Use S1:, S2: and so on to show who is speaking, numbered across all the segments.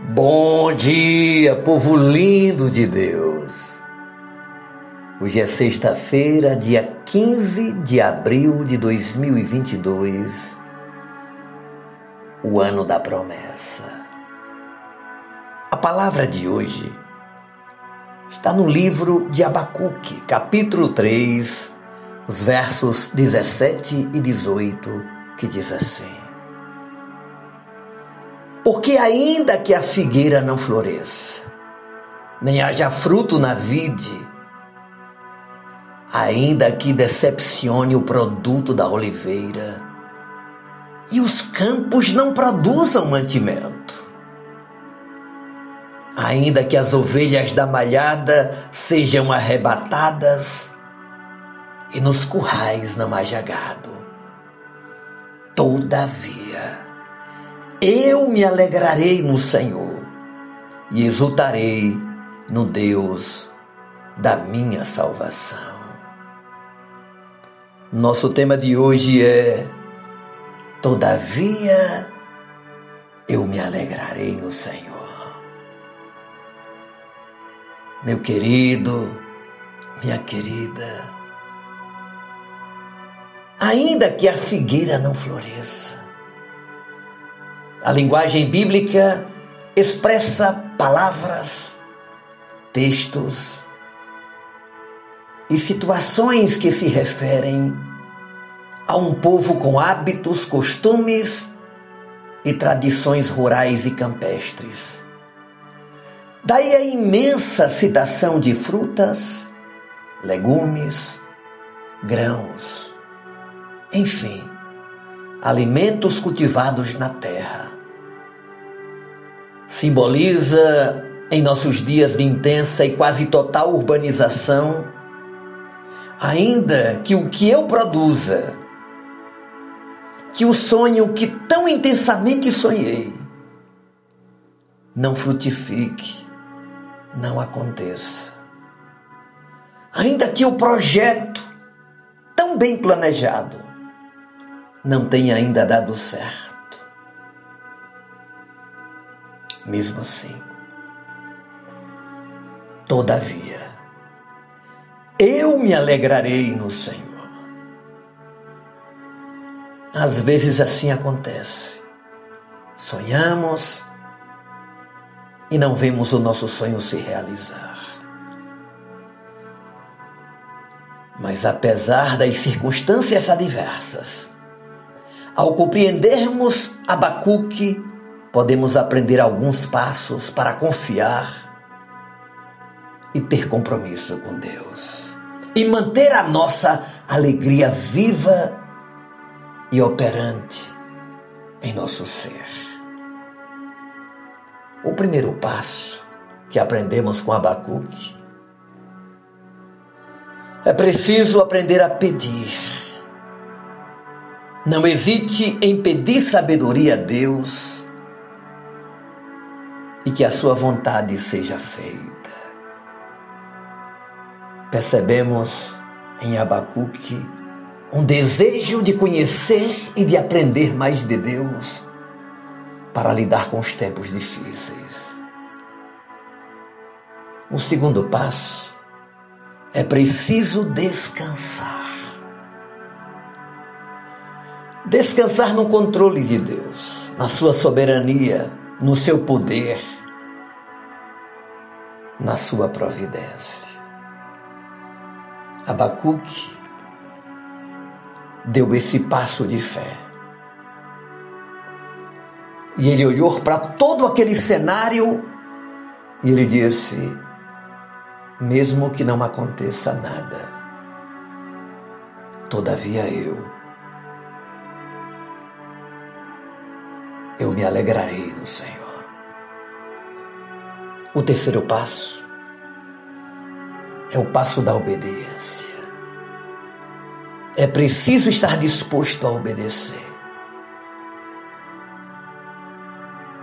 S1: Bom dia, povo lindo de Deus. Hoje é sexta-feira, dia 15 de abril de 2022, o ano da promessa. A palavra de hoje está no livro de Abacuque, capítulo 3, os versos 17 e 18, que diz assim: porque ainda que a figueira não floresça, nem haja fruto na vide, ainda que decepcione o produto da oliveira, e os campos não produzam mantimento, ainda que as ovelhas da malhada sejam arrebatadas, e nos currais não haja gado, todavia, eu me alegrarei no Senhor e exultarei no Deus da minha salvação. Nosso tema de hoje é Todavia eu me alegrarei no Senhor. Meu querido, minha querida, ainda que a figueira não floresça, a linguagem bíblica expressa palavras, textos e situações que se referem a um povo com hábitos, costumes e tradições rurais e campestres. Daí a imensa citação de frutas, legumes, grãos, enfim, alimentos cultivados na terra simboliza em nossos dias de intensa e quase total urbanização, ainda que o que eu produza, que o sonho que tão intensamente sonhei, não frutifique, não aconteça. Ainda que o projeto tão bem planejado não tenha ainda dado certo mesmo assim. Todavia, eu me alegrarei no Senhor. Às vezes assim acontece. Sonhamos e não vemos o nosso sonho se realizar. Mas apesar das circunstâncias adversas, ao compreendermos Abacuque podemos aprender alguns passos para confiar e ter compromisso com Deus. E manter a nossa alegria viva e operante em nosso ser. O primeiro passo que aprendemos com Abacuque é preciso aprender a pedir. Não hesite em pedir sabedoria a Deus e que a sua vontade seja feita. Percebemos em Abacuque um desejo de conhecer e de aprender mais de Deus para lidar com os tempos difíceis. O segundo passo é preciso descansar. Descansar no controle de Deus, na sua soberania, no seu poder na sua providência. Abacuque deu esse passo de fé. E ele olhou para todo aquele cenário e ele disse: mesmo que não aconteça nada, todavia eu, eu me alegrarei no Senhor. O terceiro passo é o passo da obediência. É preciso estar disposto a obedecer.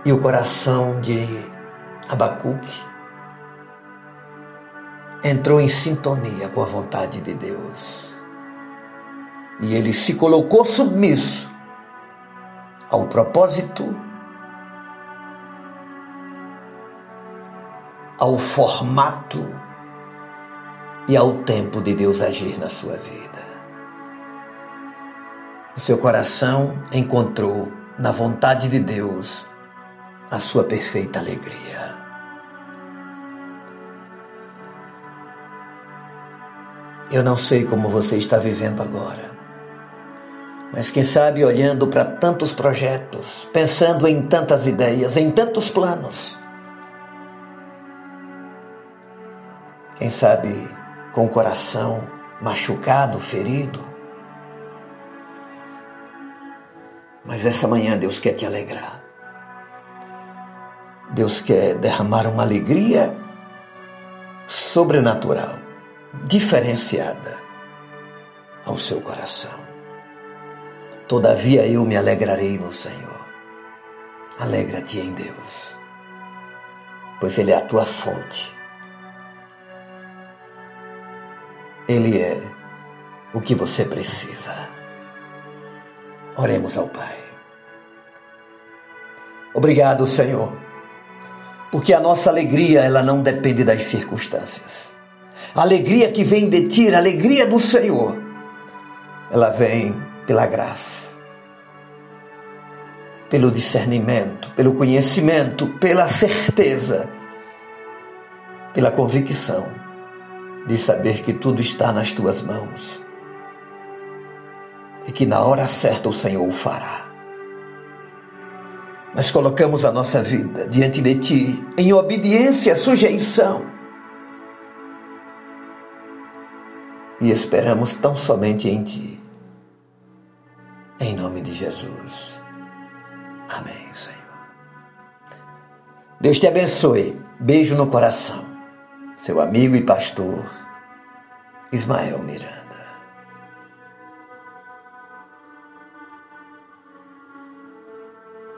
S1: E o coração de Abacuque entrou em sintonia com a vontade de Deus. E ele se colocou submisso ao propósito ao formato e ao tempo de Deus agir na sua vida. O seu coração encontrou na vontade de Deus a sua perfeita alegria. Eu não sei como você está vivendo agora, mas quem sabe olhando para tantos projetos, pensando em tantas ideias, em tantos planos, quem sabe com o coração machucado, ferido, Mas essa manhã Deus quer te alegrar. Deus quer derramar uma alegria sobrenatural, diferenciada ao seu coração. Todavia eu me alegrarei no Senhor. Alegra-te em Deus, pois Ele é a tua fonte. Ele é o que você precisa. Oremos ao Pai. Obrigado, Senhor, porque a nossa alegria ela não depende das circunstâncias. A alegria que vem de ti, a alegria do Senhor, ela vem pela graça, pelo discernimento, pelo conhecimento, pela certeza, pela convicção de saber que tudo está nas tuas mãos e que na hora certa o Senhor o fará. Mas colocamos a nossa vida diante de Ti em obediência, sujeição. E esperamos tão somente em Ti. Em nome de Jesus. Amém, Senhor. Deus te abençoe. Beijo no coração. Seu amigo e pastor Ismael Miranda.